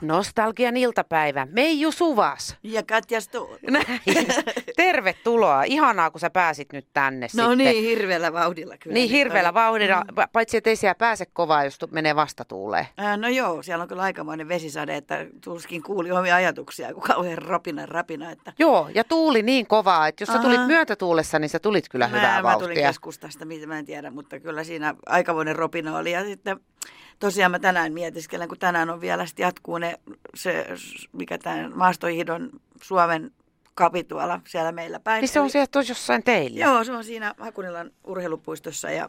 Nostalgian iltapäivä. Meiju Suvas. Ja Katja Stoon. Tervetuloa. Ihanaa, kun sä pääsit nyt tänne No sitten. niin, hirveällä vauhdilla kyllä. Niin hirveällä vauhdilla, mm. paitsi että ei siellä pääse kovaa, jos menee vastatuuleen. Äh, no joo, siellä on kyllä aikamoinen vesisade, että tuskin kuuli omia ajatuksia, kun kauhean rapina rapina. Että Joo, ja tuuli niin kovaa, että jos sä Aha. tulit myötätuulessa, niin sä tulit kyllä hyvää mä, mä tulin vauhtia. keskustasta, mitä mä en tiedä, mutta kyllä siinä aikamoinen ropina oli. Ja sitten tosiaan mä tänään mietiskelen, kun tänään on vielä, sitten jatkuu ne, se, mikä tämä maastoihdon Suomen kapi tuolla siellä meillä päin. Niin se on siellä jossain teillä. Joo, se on siinä Hakunilan urheilupuistossa ja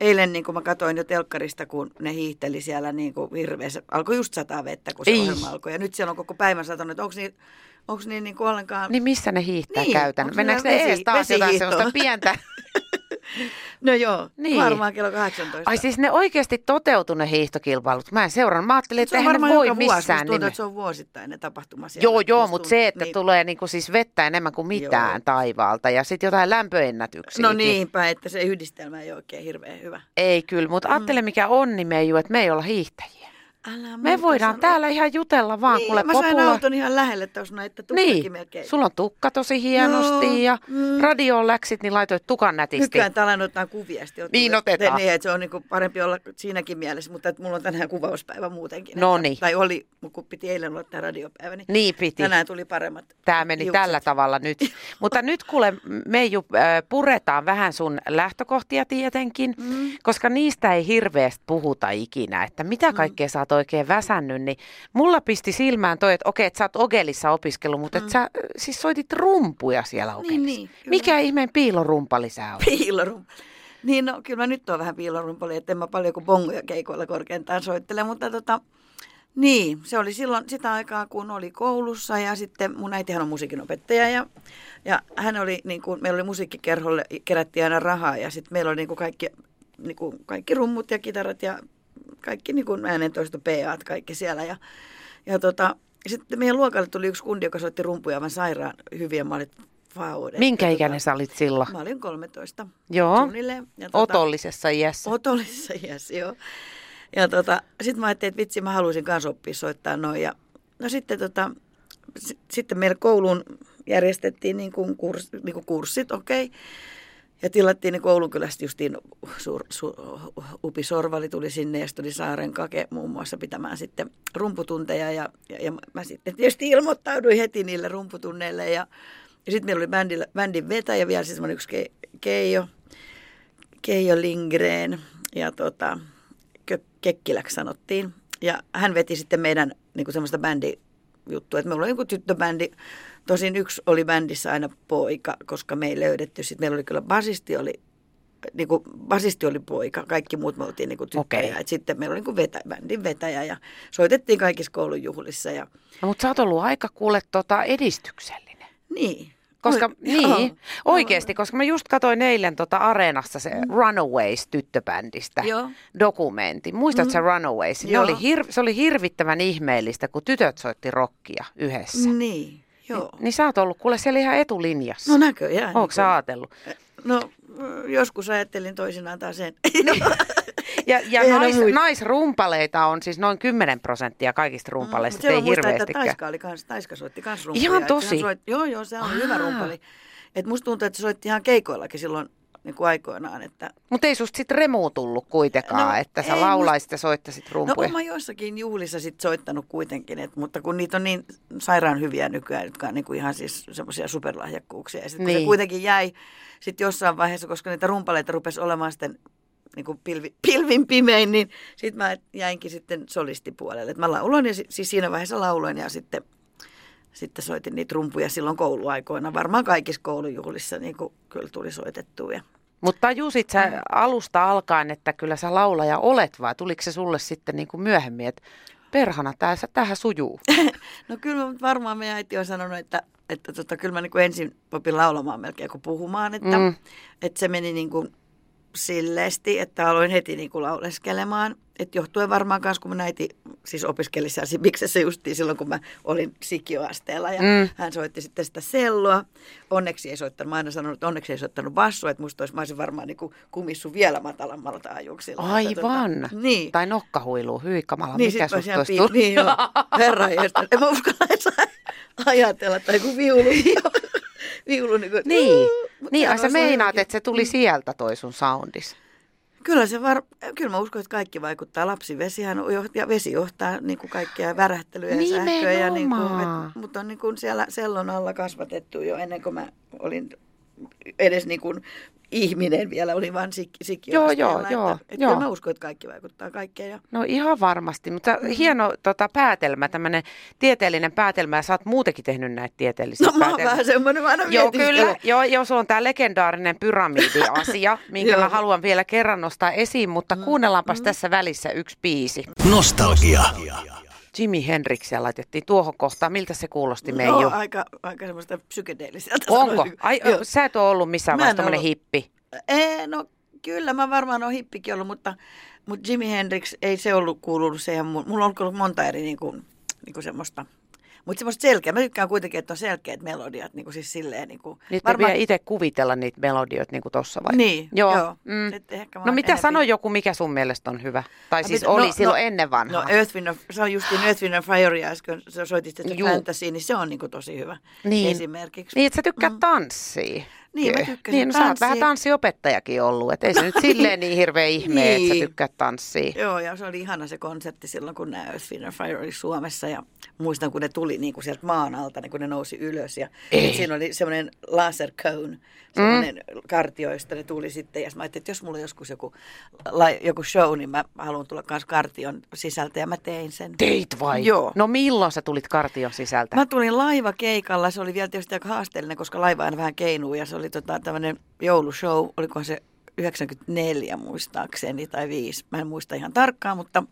eilen niin kuin mä katsoin jo telkkarista, kun ne hiihteli siellä niin kuin hirveässä, alkoi just sataa vettä, kun se Ei. ohjelma alkoi. Ja nyt siellä on koko päivän satanut, että onko niin, onko niin, niin kuin ollenkaan... Niin missä ne hiihtää Niin, käytännössä? Mennäänkö ne ees vesi- taas jotain sellaista pientä? No joo, Niin. varmaan kello 18. Ai siis ne oikeasti toutui ne hiihtokilpailut. Mä en seurannut. Mä ajattelin, että eihän ne voi joka vuosi, musta missään tuntuu, että se on vuosittainen tapahtuma siellä. Joo, joo, mutta se, että niin. tulee niinku siis vettä enemmän kuin mitään Joo. taivaalta ja sitten jotain lämpöennätyksiä. No niinpä, että se yhdistelmä ei ole oikein hirveän hyvä. Ei kyllä, mutta Mm. ajattele mikä onni Meiju, että me ei olla hiihtäjiä. Älä Me voidaan sano. täällä ihan jutella vaan, niin, kuule mä sain popula- auton ihan lähelle tuossa, että tukkakin Niin, melkein. sulla on tukka tosi hienosti Joo, ja mm. radioon läksit, niin laitoit tukan nätisti. Nykyään tällainen otetaan kuvia. sitten Niin otetaan-. Niin, että se on niin kuin parempi olla siinäkin mielessä, mutta että mulla on tänään kuvauspäivä muutenkin. No niin. Tai oli, kun piti eilen olla tämä radiopäivä, niin, Niin piti. tänään tuli paremmat Tämä meni hiukset. tällä tavalla nyt. Mutta nyt kuule, Meiju, äh, puretaan vähän sun lähtökohtia tietenkin, mm. koska niistä ei hirveästi puhuta ikinä, että mitä kaikkea sä oot oikein väsännyt. Niin mulla pisti silmään toi, että okei, että sä oot Ogelissa opiskellut, mutta mm. että sä äh, siis soitit rumpuja siellä Ogelissa. niin, kyllä. Mikä ihmeen piilorumpali sä oot? Piilorum. Niin, no kyllä mä nyt on vähän piilorumpali, että en mä paljon kuin bongoja keikoilla korkeintaan soittele, mutta tota, niin, se oli silloin sitä aikaa, kun oli koulussa ja sitten mun äitihän on musiikinopettaja ja, ja hän oli, niin kuin, meillä oli musiikkikerholle, kerättiin aina rahaa ja sitten meillä oli niin kuin kaikki, niin kuin kaikki rummut ja kitarat ja kaikki niin kuin äänentoisto, PAt, kaikki siellä ja, ja tota, sitten meidän luokalle tuli yksi kundi, joka soitti rumpuja aivan sairaan hyviä. Mä olin, että Minkä tota- ikäinen sä olit silloin? Mä olin 13. Joo. Suunnilleen. Ja tota, Otollisessa iässä. Otollisessa iässä, joo. Ja tota, sitten mä ajattelin, että vitsi, mä haluaisin kanssa oppia soittaa noin. Ja, no sitten, tota, s- sitten meillä kouluun järjestettiin niin kuin kurs, niin kuin kurssit, okei. Okay. Ja tilattiin niin koulukylästä justiin suur, su, Upi Sorvali tuli sinne ja tuli Saaren Kake muun muassa pitämään sitten rumputunteja. Ja, ja, ja mä sitten tietysti ilmoittauduin heti niille rumputunneille ja, ja sitten meillä oli bändillä, bändin vetäjä vielä siis yksi ke, Keijo, Keijo Lindgren ja tota, Kö- Kekkiläksi sanottiin. Ja hän veti sitten meidän niin kuin semmoista bändijuttua, että meillä oli joku tyttöbändi. Tosin yksi oli bändissä aina poika, koska me ei löydetty. Sitten meillä oli kyllä basisti oli, niin kuin, basisti oli poika, kaikki muut me oltiin niin kuin tyttöjä. Okei. Et sitten meillä oli niin kuin vetä, bändin vetäjä ja soitettiin kaikissa koulun juhlissa. Ja, No, mutta sä oot ollut aika kuule tota, edistyksellinen. niin. Koska, Oi, niin, joo. oikeasti, koska mä just katsoin eilen tota Areenassa se Runaways tyttöbändistä Joo. dokumentin. Muistatko mm. Runaways? Ne Joo. oli hir- se oli hirvittävän ihmeellistä, kun tytöt soitti rockia yhdessä. Mm. Niin, joo. Niin sä oot ollut kuule siellä ihan etulinjassa. No näköjään. Ootko sä ajatellut? No joskus ajattelin toisinaan taas sen. Ja, ja Eihän nais, muita. naisrumpaleita on siis noin 10 prosenttia kaikista rumpaleista, Mutta mm, ei hirveästikään. Taiska, oli kans, Taiska soitti kans rumpuja. Ihan tosi? hän Soit, joo, joo, se on Aa. hyvä rumpali. Et musta tuntuu, että se soitti ihan keikoillakin silloin niin kuin aikoinaan. Että, Mutta ei susta sit remu tullut kuitenkaan, No, että sä laulaisit ja soittaisit no rumpuja. oon mä joissakin juhlissa sit soittanut kuitenkin, et, mutta kun niitä on niin sairaan hyviä nykyään, jotka on niin kuin ihan siis semmoisia superlahjakkuuksia. Ja sitten Niin. se kuitenkin jäi sit jossain vaiheessa, koska niitä rumpaleita rupesi olemaan sitten niin kuin pilvi, pilvin pimein, niin sitten mä jäinkin sitten solistipuolelle. Et mä lauloin ja si- siis siinä vaiheessa lauloin ja sitten, sitten soitin niitä rumpuja silloin kouluaikoina. Varmaan kaikissa koulujuhlissa niin kuin kyllä tuli soitettua. Ja Mutta tajusit sä Mm. alusta alkaen, että kyllä sä laulaja olet vai tuliko se sulle sitten niin kuin myöhemmin, että perhana, tää, tähän sujuu? No kyllä varmaan meidän äiti on sanonut, että, että tota, kyllä mä niin kuin ensin opin laulamaan melkein kuin puhumaan, että, mm. että se meni niin kuin silleesti, että aloin heti niin kuin lauleskelemaan. Että johtuen varmaan myös, kun mun äiti siis opiskeli siellä Sibiksessä justiin silloin, kun mä olin sikioasteella. Ja Mm. hän soitti sitten sitä selloa. Onneksi ei soittanut, mä aina sanonut, että onneksi ei soittanut bassua, että musta olisi, mä olisin varmaan niin kuin kumissu vielä matalammalla taajuuksilla. Että Aivan. Tota, niin. Tai nokkahuilu, hyi kamala, Niin, mikä susta olisi tullut? Niin, joo. Herra. En mä uskalla ajatella, tai kuin viulu. viulu niin kuin, Niin, niin ai sä meinaat, että se tuli sieltä toi sun soundis. Kyllä, se var, kyllä mä uskon, että kaikki vaikuttaa. Lapsivesihän joht- ja vesi johtaa niin kuin kaikkea värähtelyä ja sähköä. Ja niin kuin, et, mutta on niin kuin siellä sellon alla kasvatettu jo ennen kuin mä olin edes niin kuin ihminen vielä, olin vain sik- sikkioasteella. Joo, joo, joo, että, että joo. Mä uskon, että kaikki vaikuttaa kaikkeen. Ja, No ihan varmasti, mutta hieno tota, päätelmä, tämmöinen tieteellinen päätelmä, ja sä oot muutenkin tehnyt näitä tieteellisiä no mä oon vähän semmoinen, mä aina Joo, kyllä. Joo, joo, sulla on tämä legendaarinen pyramiidi-asia, minkä mä haluan vielä kerran nostaa esiin, mutta kuunnellaanpas tässä välissä yksi biisi. Nostalgia. Jimi Hendrixia laitettiin tuohon kohtaan. Miltä se kuulosti meiju? No, aika, aika semmoista psykedeelliseltä. Onko? Ai, Joo. sä et ole ollut missään vaiheessa tämmöinen ollut. hippi. Ei, no kyllä mä varmaan on hippikin ollut, mutta, mutta Jimi Hendrix ei se ollut kuulunut mun- Mulla on ollut monta eri niin kuin, niin kuin semmoista, mutta semmoista selkeä. Mä tykkään kuitenkin, että on selkeät melodiat, niin kuin siis silleen. Niin kuin, Nyt varmaan... itse kuvitella niitä melodioita niin kuin tossa vai? Niin, joo. joo. Mm. No mitä enempi- sano joku, mikä sun mielestä on hyvä? Tai No siis mitä- oli no- silloin no- ennen vanhaa. No Earth, Wind of, se on justiin Earth, Wind and Fire, ja äsken sä soitit sitä. Fantasy, niin se on niin kuin tosi hyvä Niin. esimerkiksi. Niin, että sä tykkäät tanssia. Niin, mä tykkäsin Niin, no, sä oot vähän tanssiopettajakin ollut, että ei se nyt silleen niin hirveä ihme, että Niin. sä tykkäät tanssia. Joo, ja se oli ihana se konsertti silloin, kun nämä Earth, Wind and Fire oli Suomessa. Ja muistan, kun ne tuli niin kuin sieltä maan alta, niin kun ne nousi ylös. Ja siinä oli semmoinen laser cone, semmoinen mm. kartioista ne tuli sitten. Ja mä ajattelin, että jos mulla on joskus joku, lai, joku show, niin mä haluan tulla myös kartion sisältä. Ja mä tein sen. Teit vai? Joo. No milloin sä tulit kartion sisältä? Mä tulin laivakeikalla, se oli vielä tietysti aika haasteellinen, koska laiva aina vähän keinuu ja se oli tota, tämmöinen joulushow, olikohan se 94 muistaakseni tai 5, mä en muista ihan tarkkaan, mutta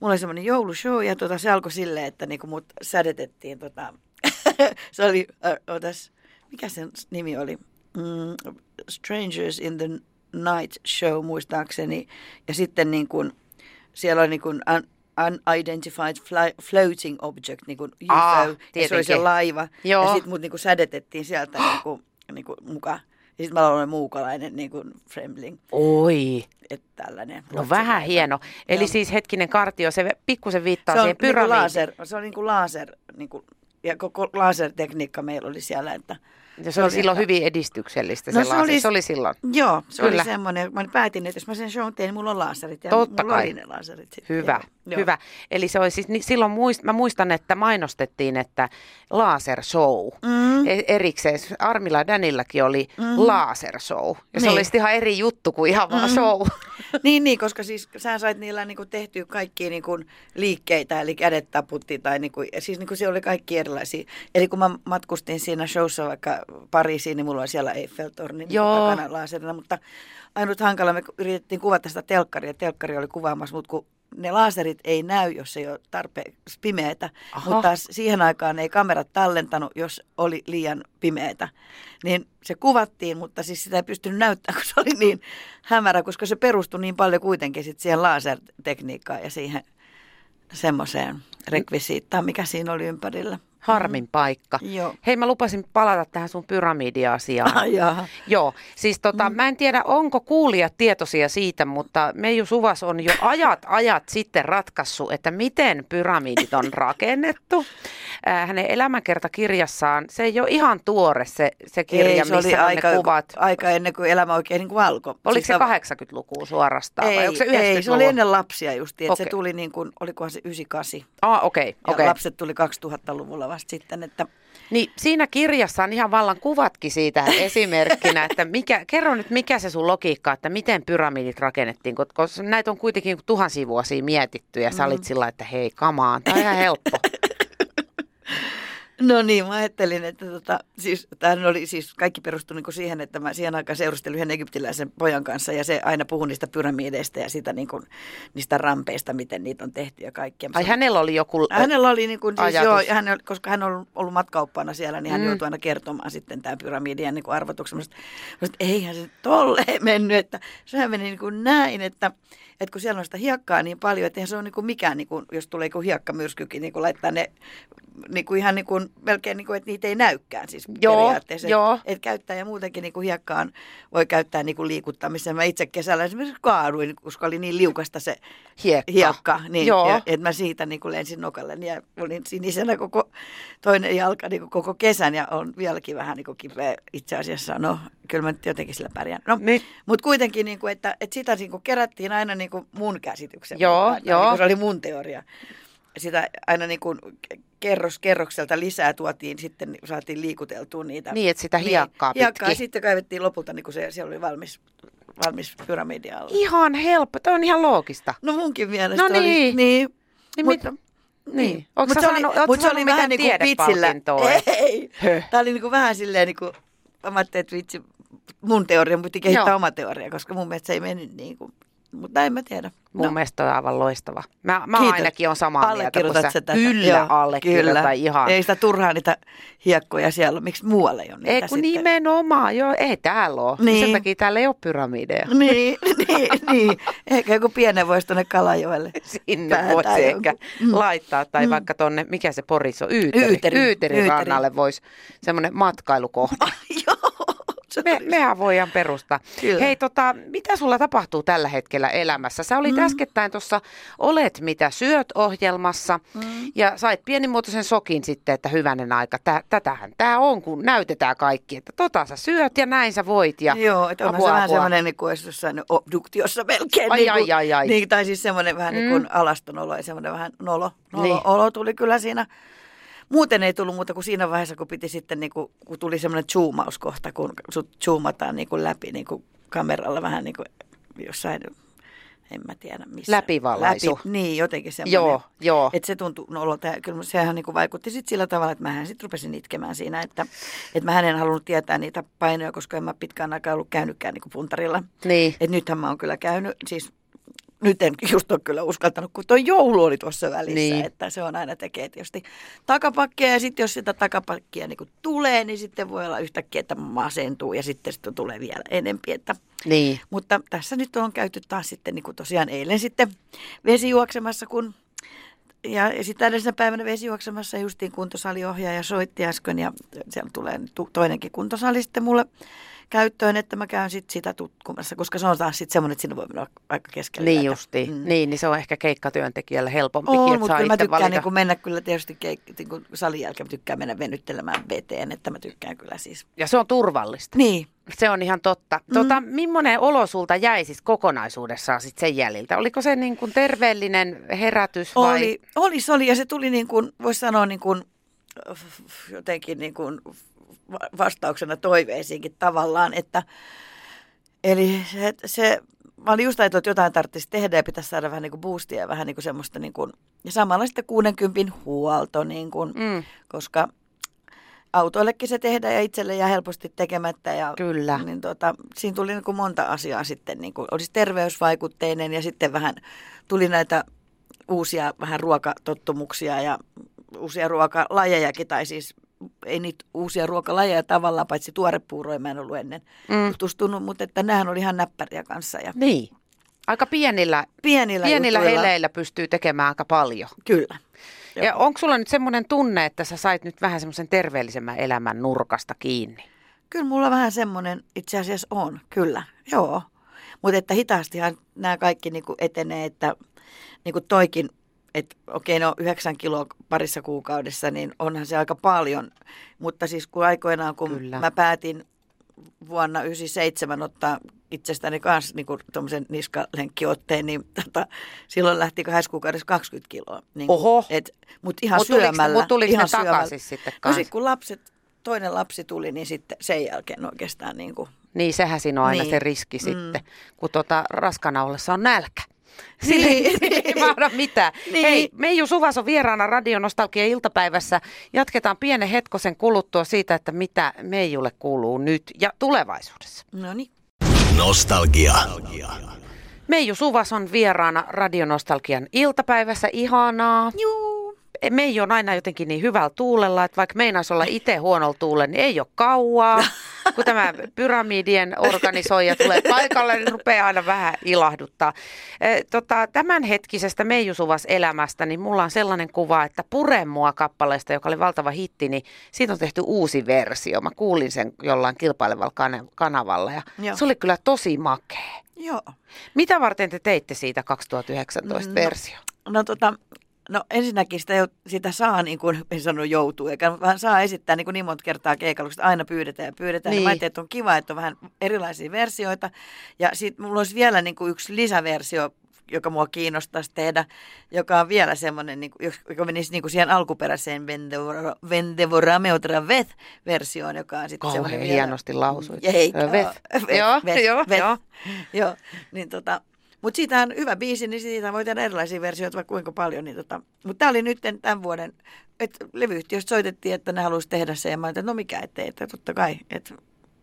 mulla oli semmoinen joulushow ja tota, se alkoi silleen, että niinku mut sädetettiin, tota, se oli, äh, otas, mikä sen nimi oli, mm, Strangers in the Night Show muistaakseni ja sitten niin kuin, siellä oli niin kuin un, unidentified fly, floating object, niin kuin UFO, Aa, ja se oli se tietenkin. laiva. Joo. Ja sitten mut niin kuin sädetettiin sieltä niin kuin, niin kuin mukaan. Ja sitten mä olen muukalainen niin kuin Fremling, Oi, että tällainen. no vähän hieno. Eli Joo. siis hetkinen kartio, se pikkusen viittaa se on siihen niin kuin pyramidiin. laser, se on niin kuin laser, niin kuin, ja koko lasertekniikka meillä oli siellä, että Ja se oli silloin hyvin edistyksellistä se, No se oli- se oli silloin. Joo, se Kyllä. oli semmoinen. Mä päätin, että jos mä sen show teen, niin mulla on laserit. Ja Totta mulla kai. oli ne laserit sitten. Hyvä, Joo. hyvä. Eli se oli siis, ni- silloin muist, mä muistan, että mainostettiin, että laser show. Mm. E- erikseen. Armilla ja Danilläkin oli mm. laser show. Ja se Niin. oli sitten ihan eri juttu kuin ihan vaan show. Niin, niin, koska siis sä sait niillä niinku tehtyä kaikkia niinku liikkeitä, eli kädet taputti, tai niinku, siis niinku siellä oli kaikki erilaisia. Eli kun mä matkustin siinä showssa vaikka Pariisiin, niin mulla oli siellä Eiffeltorni Joo. takana laserilla, mutta ainut hankala, me yritettiin kuvata sitä telkkaria, ja telkkari oli kuvaamassa, mutta kun ne laserit ei näy, jos ei ole tarpeeksi pimeätä, Aha. mutta taas siihen aikaan ei kamerat tallentanut, jos oli liian pimeätä. Niin se kuvattiin, mutta siis sitä ei pystynyt näyttämään, kun se oli niin hämärä, koska se perustui niin paljon kuitenkin sit siihen lasertekniikkaan ja siihen semmoiseen rekvisiittaan, mikä siinä oli ympärillä. Harmin paikka. Joo. Hei, mä lupasin palata tähän sun pyramidiasiaan. Ah, jaha. Joo, siis tota, mm. mä en tiedä, onko kuulijat tietoisia siitä, mutta Meiju Suvas on jo ajat ajat sitten ratkaissut, että miten pyramidit on rakennettu. Äh, hänen elämänkertakirjassaan, se ei ole ihan tuore se, se kirja, Ei, se oli missä on aika, ne kuvat. aika ennen kuin elämä oikein niin kuin alkoi. Oliko se Siis 80-lukua suorastaan ei, vai onko se 90-luvun? ei, se oli ennen lapsia justiin, että Okei. se tuli niin kuin, olikohan se 98. Ah, okei, Ja okei. lapset tuli 2000-luvulla vasta sitten, että Niin siinä kirjassa on ihan vallan kuvatkin siitä esimerkkinä, että mikä, kerro nyt mikä se sun logiikka, että miten pyramidit rakennettiin, ko- koska näitä on kuitenkin tuhansia vuosia mietitty ja sä olit sillä, että hei kamaan, tämä on ihan helppo. No niin, mä ajattelin, että tota, siis, tämähän oli siis kaikki perustui niin siihen, että mä siihen aikaan seurustelin yhden egyptiläisen pojan kanssa ja se aina puhui niistä pyramideista ja sitä, niin kuin, niistä rampeista, miten niitä on tehty ja kaikkea. Ai hänellä oli joku Hänellä oli niin kuin, siis joo, hän, koska hän on ollut matkauppana siellä, niin hän mm. joutui aina kertomaan sitten tämän pyramidien niin arvotuksen. Että eihän se tolleen mennyt, että sehän meni niin kuin näin, että että kun siellä on sitä hiekkaa niin paljon, että eihän se ole niin kuin mikään, niin kuin, jos tulee joku hiekkamyrskykin, niin kuin laittaa ne niin kuin ihan niin kuin, melkein, niin kuin, että niitä ei näykään siis joo, periaatteessa. Joo. Että et käyttää ja muutenkin niin kuin hiekkaan voi käyttää niin kuin liikuttamiseen. Mä itse kesällä esimerkiksi kaaduin, koska oli niin liukasta se hiekka, hiekka niin, joo. että mä siitä niin kuin lensin nokalle ja olin sinisenä koko toinen jalka niin kuin koko kesän ja on vieläkin vähän niin kuin kipeä itse asiassa. No, kyllä mä nyt jotenkin sillä pärjään. No, niin. Mutta kuitenkin, niin kuin, että, että sitä niin kuin kerättiin aina niin kuin mun käsityksen. Joo, mukaan, joo. Niin kuin se oli mun teoria. Sitä aina niin kuin kerros kerrokselta lisää tuotiin, sitten saatiin liikuteltua niitä. Niin, että sitä niin, hiekkaa niin, Hiekkaa sitten kaivettiin lopulta, niin kuin se, siellä oli valmis, valmis pyramidi alla. Ihan helppo, tämä on ihan loogista. No munkin mielestä no niin. oli. Niin. Niin, mutta, mit, niin. Onko sä saanut, oli, se oli vähän niin kuin vitsillä. Ei. Tämä oli niin kuin vähän silleen niin kuin, mä ajattelin, että vitsi, mun teoria, mutta kehittää Joo. oma teoria, koska mun mielestä se ei mennyt niin kuin mutta en mä tiedä. Mun no. mielestä on aivan loistava. Mä, mä ainakin on samaa mieltä kuin sä. Tätä. Kyllä Joo, allekirjoita kyllä. ihan. Ei sitä turhaa niitä hiekkoja siellä Miksi muualle ei ole niitä Ei kun sitten? nimenomaan. Joo, ei täällä ole. Niin. Sen takia täällä ei ole pyramideja. Niin, niin, niin. Ehkä joku pienen voisi tuonne Kalajoelle. Sinne voisi ehkä mm. laittaa. Tai mm. vaikka tuonne, mikä se Poris on? Yyteri. Yyteri. Yyterin rannalle voisi semmoinen matkailukohde. Joo. Me, mehän voidaan perustaa. Kyllä. Hei, tota, mitä sulla tapahtuu tällä hetkellä elämässä? Sä olit mm. äskettäin tuossa Olet mitä syöt ohjelmassa mm. ja sait pienimuotoisen sokin sitten, että hyvänen aika. Tä, tätähän tämä on, kun näytetään kaikki, että tota sä syöt ja näin sä voit. Ja Joo, että onhan apua, se vähän semmoinen niin kuin jossain obduktiossa melkein. Ai, niin kuin, ai, ai, ai. Niin, tai siis semmoinen vähän mm. niin kuin alastonolo ja semmoinen vähän nolo, nolo niin. olo tuli kyllä siinä muuten ei tullut muuta kuin siinä vaiheessa, kun piti sitten, niin kuin, kun tuli semmoinen zoomauskohta, kun sut zoomataan niin kuin läpi niin kuin kameralla vähän niin kuin jossain en mä tiedä missä. Läpivalaisu. Läpi, niin, jotenkin semmoinen. Joo, joo. Että se tuntui nololta ja kyllä sehän niin kuin vaikutti sitten sillä tavalla, että mähän sitten rupesin itkemään siinä, että, että mä en halunnut tietää niitä painoja, koska en mä pitkään aikaa ollut käynytkään niin kuin puntarilla. Niin. Että nythän mä oon kyllä käynyt, siis nyt en just ole kyllä uskaltanut, kun tuo joulu oli tuossa välissä, niin. että se on aina tekee tietysti takapakkia ja sitten jos sitä takapakkia niin tulee, niin sitten voi olla yhtäkkiä, että masentuu ja sitten sitä tulee vielä enempi. Että, niin. Mutta tässä nyt on käyty taas sitten niin kuin tosiaan eilen sitten vesijuoksemassa, kun ja sitten edellisenä päivänä vesijuoksemassa justiin kuntosaliohjaaja soitti äsken ja siellä tulee toinenkin kuntosali sitten mulle käyttöön, että mä käyn sit sitä tutkumassa, koska se on taas sitten semmoinen, että siinä voi mennä aika keskellä. Niin justi. Mm. Niin, niin se on ehkä keikkatyöntekijälle helpompikin, on, että mutta saa mä tykkään valita. niin kuin mennä kyllä tietysti keik- niin kuin salin jälkeen, mä tykkään mennä venyttelemään veteen, että mä tykkään kyllä siis. Ja se on turvallista. Niin. Se on ihan totta. Mm. Tota, millainen olo sulta jäi siis kokonaisuudessaan sit sen jäljiltä? Oliko se niin kuin terveellinen herätys vai? Oli, oli, se oli ja se tuli niin kuin, voisi sanoa niin kuin, jotenkin niin kuin vastauksena toiveisiinkin tavallaan, että eli se, se mä olin just ajatellut, että jotain tarvitsisi tehdä ja pitäisi saada vähän niin kuin boostia ja vähän niin kuin semmoista niin kuin, ja samalla sitten 60 huolto, niin kuin, mm. koska autoillekin se tehdään ja itselle jää helposti tekemättä. Ja, Kyllä. Niin tota, siinä tuli niin kuin monta asiaa sitten, niin kuin, olisi terveysvaikutteinen ja sitten vähän tuli näitä uusia vähän ruokatottumuksia ja uusia ruokalajejakin, tai siis ei niitä uusia ruokalajeja tavallaan, paitsi tuorepuuroja mä en ollut ennen mm. tutustunut, mutta että nämähän oli ihan näppäriä kanssa. Ja niin. Aika pienillä, pienillä, pienillä heleillä pystyy tekemään aika paljon. Kyllä. Ja Joo. onko sulla nyt semmoinen tunne, että sä sait nyt vähän semmoisen terveellisemmän elämän nurkasta kiinni? Kyllä mulla vähän semmoinen itse asiassa on, kyllä. Joo. Mutta että hitaastihan nämä kaikki niinku etenee, että niinku toikin että okei, no 9 kiloa parissa kuukaudessa, niin onhan se aika paljon. Mutta siis kun aikoinaan, kun Kyllä. mä päätin vuonna 1997 ottaa itsestäni kanssa niin tuommoisen niskalenkkiotteen, niin tota, silloin lähti kahdessa kuukaudessa 20 kiloa. Niin Oho. Mutta ihan mut syömällä. Mutta tuliko ihan ne takaisin sitten kanssa? No sit, kun lapset, toinen lapsi tuli, niin sitten sen jälkeen oikeastaan niin kuin... Niin, sehän siinä on aina niin. se riski mm. sitten, kun tota, raskana ollessa on nälkä. Sille Niin. ei mahda mitään. Niin. Hei, Meiju Suvas on vieraana Radionostalgia iltapäivässä. Jatketaan pienen hetkosen kuluttua siitä, että mitä Meijulle kuuluu nyt ja tulevaisuudessa. No niin. Nostalgia. Meiju Suvas on vieraana Radionostalgian iltapäivässä. Ihanaa. Juu. Meiju on aina jotenkin niin hyvällä tuulella, että vaikka meinaisi olla itse huonolla tuulella, niin ei ole kauaa. Kun tämä pyramidien organisoija tulee paikalle, niin rupeaa aina vähän ilahduttaa. Tota, tämänhetkisestä Meiju Suvas elämästä, niin mulla on sellainen kuva, että Pure mua kappaleesta, joka oli valtava hitti, niin siitä on tehty uusi versio. Mä kuulin sen jollain kilpailevalla kan- kanavalla ja Joo. se oli kyllä tosi makea. Joo. Mitä varten te teitte siitä 2019 No. versio? No tota, no ensinnäkin sitä, jo, sitä saa niin kuin, en sano joutuu, eikä vaan saa esittää niin, kuin niin monta kertaa keikalla, aina pyydetään ja pyydetään. Niin. Niin. Mä ajattelin, että on kiva, että on vähän erilaisia versioita. Ja sitten mulla olisi vielä niin kuin yksi lisäversio, joka mua kiinnostaisi tehdä, joka on vielä semmoinen, niin kuin, joka menisi niin kuin siihen alkuperäiseen Vendevora- Vendevorame otra Veth-versioon, joka on sitten semmoinen hienosti lausuit. Eikä. Ö, Veth. Veth, Joo, Veth, joo, Veth. joo. joo. Niin tota, mutta siitä on hyvä biisi, niin siitä voi tehdä erilaisia versioita vaikka kuinka paljon. Niin tota. Mutta tämä oli nyt tämän vuoden, että levyyhtiöstä soitettiin, että ne halusi tehdä sen. Ja mä ajattelin, että no mikä ettei, että totta kai, että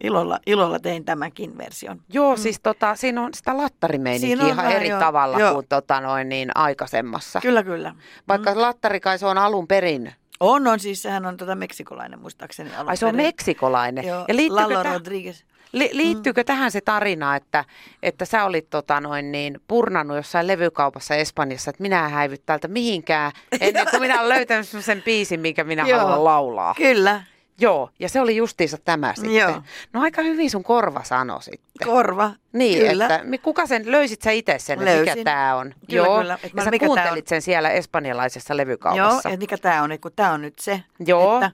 ilolla, ilolla tein tämänkin version. Joo, mm. siis tota, siinä on sitä lattarimeininkiä on ihan vähän, eri joo. tavalla Joo. kuin tota noin, niin aikaisemmassa. Kyllä, kyllä. Vaikka mm. lattari kai se on alun perin. On, on siis, sehän on tota meksikolainen muistaakseni alun Ai se on perin. meksikolainen. Joo, Ja Lalo täh- Rodriguez. Li- liittyykö mm. tähän se tarina, että, että sä olit tota noin, niin, purnannut jossain levykaupassa Espanjassa, että minä en häivy täältä mihinkään, ennen kuin minä olen löytänyt sen biisin, minkä minä Joo. haluan laulaa. Kyllä, Joo, ja se oli justiinsa tämä sitten. Joo. No aika hyvin sun korva sanoi sitten. korva. Niin, kyllä. että kuka sen, löysit sä itse sen, että mikä Löysin. tämä on? Kyllä, Joo, kyllä. Et mä- ja sä mikä kuuntelit on? sen siellä espanjalaisessa Joo, levykaupassa. ja mikä tämä on, että kun tämä on nyt se. Joo. Että,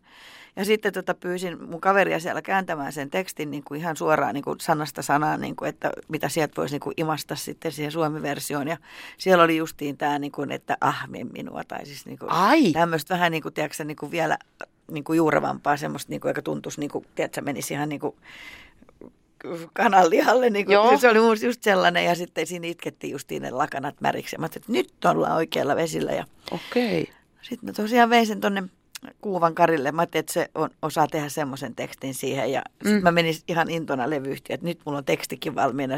ja sitten tota pyysin mun kaveria siellä kääntämään sen tekstin niin kuin ihan suoraan niin kuin sanasta sanaan, niin kuin, että mitä sieltä voisi niin kuin imasta sitten siihen suomi-versioon. Ja siellä oli justiin tämä, niin kuin, että ahme minua, tai siis niin kuin, Ai. tämmöistä vähän niin kuin, tiedätkö, niin kuin vielä niin kuin juurevampaa, semmoista, niin kuin, joka tuntuisi, niin kuin, tiedätkö, menisi ihan niin kuin kananlihalle. Niin kuin, se oli mun just sellainen ja sitten siinä itkettiin justiin ne lakanat märiksi. Ja mä että nyt ollaan oikealla vesillä ja Okei. sitten mä tosiaan vein sen tonne Kuuvan Karille. Mä ajattelin, että se on, osaa tehdä semmoisen tekstin siihen. Ja mm. Mä menin ihan intona levyyhtiöön, että nyt mulla on tekstikin valmiina.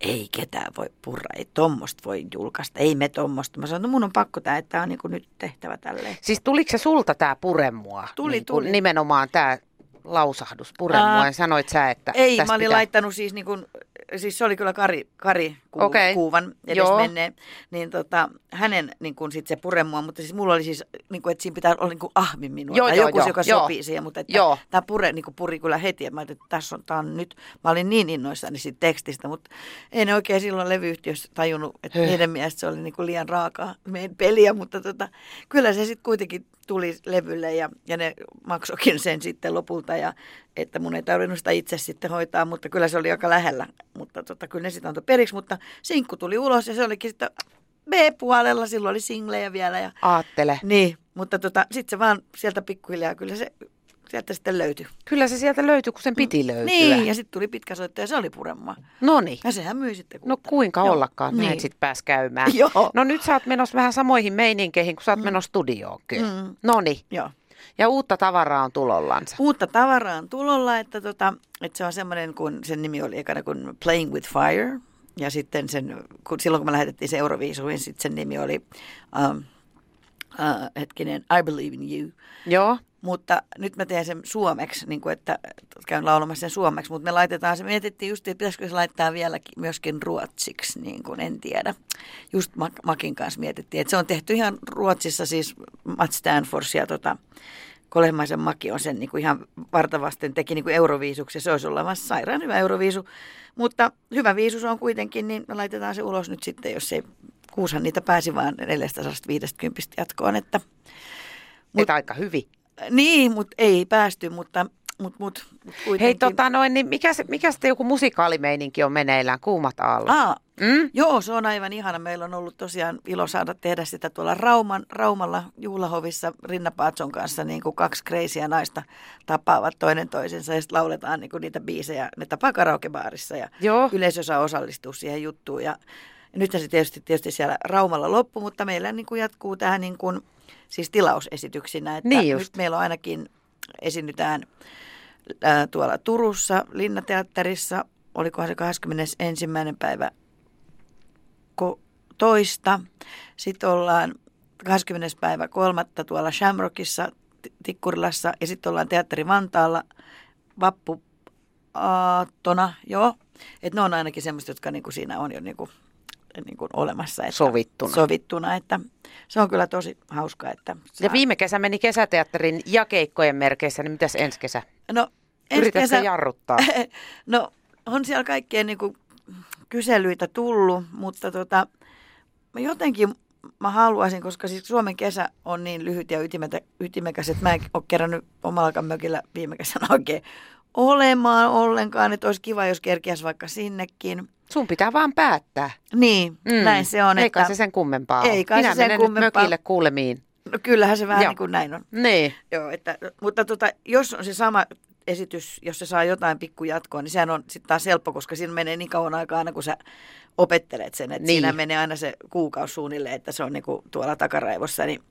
Ei ketään voi purra, ei tommosta voi julkaista, ei me tommosta. Mä sanoin, no mun on pakko tämä, että tämä on niin nyt tehtävä tälleen. Siis tuliko se sulta tämä puremua? Tuli, niin tuli. Nimenomaan tämä lausahdus puremua. Aa. sanoit sä, että Ei, mä olin pitää... laittanut siis niin kuin, siis se oli kyllä Kari, Kari ku, Okei. Kuuvan Joo. edesmenneen, niin tota, hänen niin kuin sit se puremua, mutta siis mulla oli siis, niin kuin, että siinä pitää olla niin kuin ahmi minua, Joo, tai joo, joku, joo, joka joo. sopii siihen, mutta että Joo. tämä pure niin kuin puri kyllä heti, että mä ajattelin, että tässä on, tää on nyt, mä olin niin innoissani siitä tekstistä, mutta ei ne oikein silloin levyyhtiössä tajunnut, että Höh. niiden mielestä se oli niin kuin liian raakaa meidän peliä, mutta tota, kyllä se sitten kuitenkin tuli levylle ja, ja ne maksokin sen sitten lopulta ja että mun ei tarvinnut sitä itse sitten hoitaa, mutta kyllä se oli aika lähellä. Mutta tota, kyllä ne sitten antoi periksi, mutta sinkku tuli ulos ja se olikin sitten B-puolella, silloin oli singlejä vielä. Ja, Aattele. niin, mutta tota, sitten se vaan sieltä pikkuhiljaa, kyllä se sieltä sitten löytyi. Kyllä se sieltä löytyi, kun sen piti löytyä. Niin, ja sitten tuli pitkä soitto ja se oli puremaa. No niin. Ja sehän myi sitten. No kultaa. kuinka Joo. ollakaan, näin Niin. sitten pääs käymään. Joo. No nyt sä oot menossa vähän samoihin meininkeihin, kun sä oot mm. menossa studioon kyllä. Mm. No niin. Joo. Ja uutta tavaraa on tulollansa. Uutta tavaraa on tulolla, että, tota, että se on semmoinen, kun sen nimi oli ekana kuin Playing with Fire. Ja sitten sen, kun, silloin kun me lähetettiin se Euroviisuihin, sitten sen nimi oli um, uh, hetkinen, I Believe in You. Joo. Mutta nyt mä teen sen suomeksi, niin kuin että käyn laulamassa sen suomeksi, mutta me laitetaan se, mietittiin just, että pitäisikö se laittaa vieläkin myöskin ruotsiksi, niin kuin en tiedä. Just Mak- Makin kanssa mietittiin, että se on tehty ihan Ruotsissa, siis Matt Stanfors ja tota, Kolehmaisen Maki on sen niin kuin ihan vartavasten teki niin kuin euroviisuksi ja se olisi olemassa sairaan hyvä euroviisu. Mutta hyvä viisu se on kuitenkin, niin me laitetaan se ulos nyt sitten, jos ei kuushan niitä pääsi vaan 450 jatkoon, että Mut, Et aika hyvin. niin, mutta ei päästy, mutta, mutta, mutta kuitenkin. Hei tota noin, niin mikä, se, mikä sitten joku musikaalimeininki on meneillään, kuumat aallot? Aa, Mm? joo, se on aivan ihana. Meillä on ollut tosiaan ilo saada tehdä sitä tuolla Rauman, Raumalla juhlahovissa Rinna Paatson kanssa, niin kuin kaksi kreisiä naista tapaavat toinen toisensa ja sitten lauletaan niin kuin niitä biisejä. Ne tapaa karaokebaarissa ja Joo. yleisö saa osallistua siihen juttuun ja Ja nythän se tietysti, tietysti siellä Raumalla loppu, mutta meillä niin kuin jatkuu tähän niin kuin, siis tilausesityksinä. Että Niin just. Nyt meillä on ainakin, esiinnytään ää, tuolla Turussa, Linnateatterissa, olikohan se 21. päivä ko- toista. Sitten ollaan 20. päivä kolmatta tuolla Shamrockissa, Ti- Tikkurilassa ja sitten ollaan Teatteri Vantaalla vappu aattona, joo. Että ne on ainakin semmoista, jotka niinku siinä on jo niinku, niinku olemassa. Että, Sovittuna. Sovittuna, että se on kyllä tosi hauska. Että Ja viime kesä meni kesäteatterin ja keikkojen merkeissä, niin mitäs ensi kesä? no, ensi kesä- jarruttaa? No on siellä kaikkea niin kuin kyselyitä tullut, mutta tota, mä jotenkin mä haluaisin, koska siis Suomen kesä on niin lyhyt ja ytimetä, ytimekäs, että mä en ole kerännyt omallakaan mökillä viime kesänä oikein olemaan ollenkaan, että olisi kiva, jos kerkiäisi vaikka sinnekin. Sun pitää vaan päättää. Niin, mm. näin se on. Ei että, se sen kummempaa Ei kai se Minä sen menen kummempaa. nyt mökille kuulemiin. no, kyllähän se vähän Joo. niin kuin näin on. Niin. Joo, että, mutta tota, jos on se sama esitys, jos se saa jotain pikkujatkoa, niin sehän on sitten taas helppo, koska siinä menee niin kauan aikaa aina, kun sä opettelet sen. Että Niin. niin. siinä menee aina se kuukausi suunnilleen, että se on niinku tuolla takaraivossa. Niin,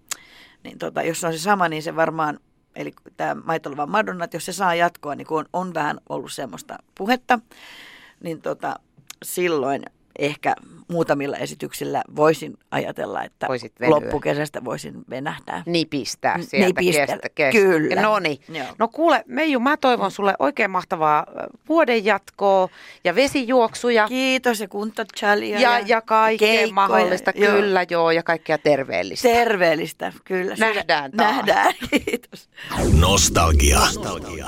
niin tota, jos on se sama, niin se varmaan, eli tämä Maitolova Madonna, että jos se saa jatkoa, niin kun on, on vähän ollut semmoista puhetta, niin tota, silloin ehkä muutamilla esityksillä voisin ajatella, että Voisit venyä. loppukesästä voisin venähtää. Nipistää sieltä. nipistää, Kestä, kestä. kyllä. No niin. Joo. No kuule, Meiju, mä toivon sulle oikein mahtavaa vuoden jatkoa ja vesijuoksuja. Kiitos ja kuntochalia. Ja, ja kaikkea keikkoja. mahdollista, Joo. kyllä joo, ja kaikkea terveellistä. Terveellistä, kyllä. Nähdään taas. Nähdään, kiitos. Nostalgia. Nostalgia.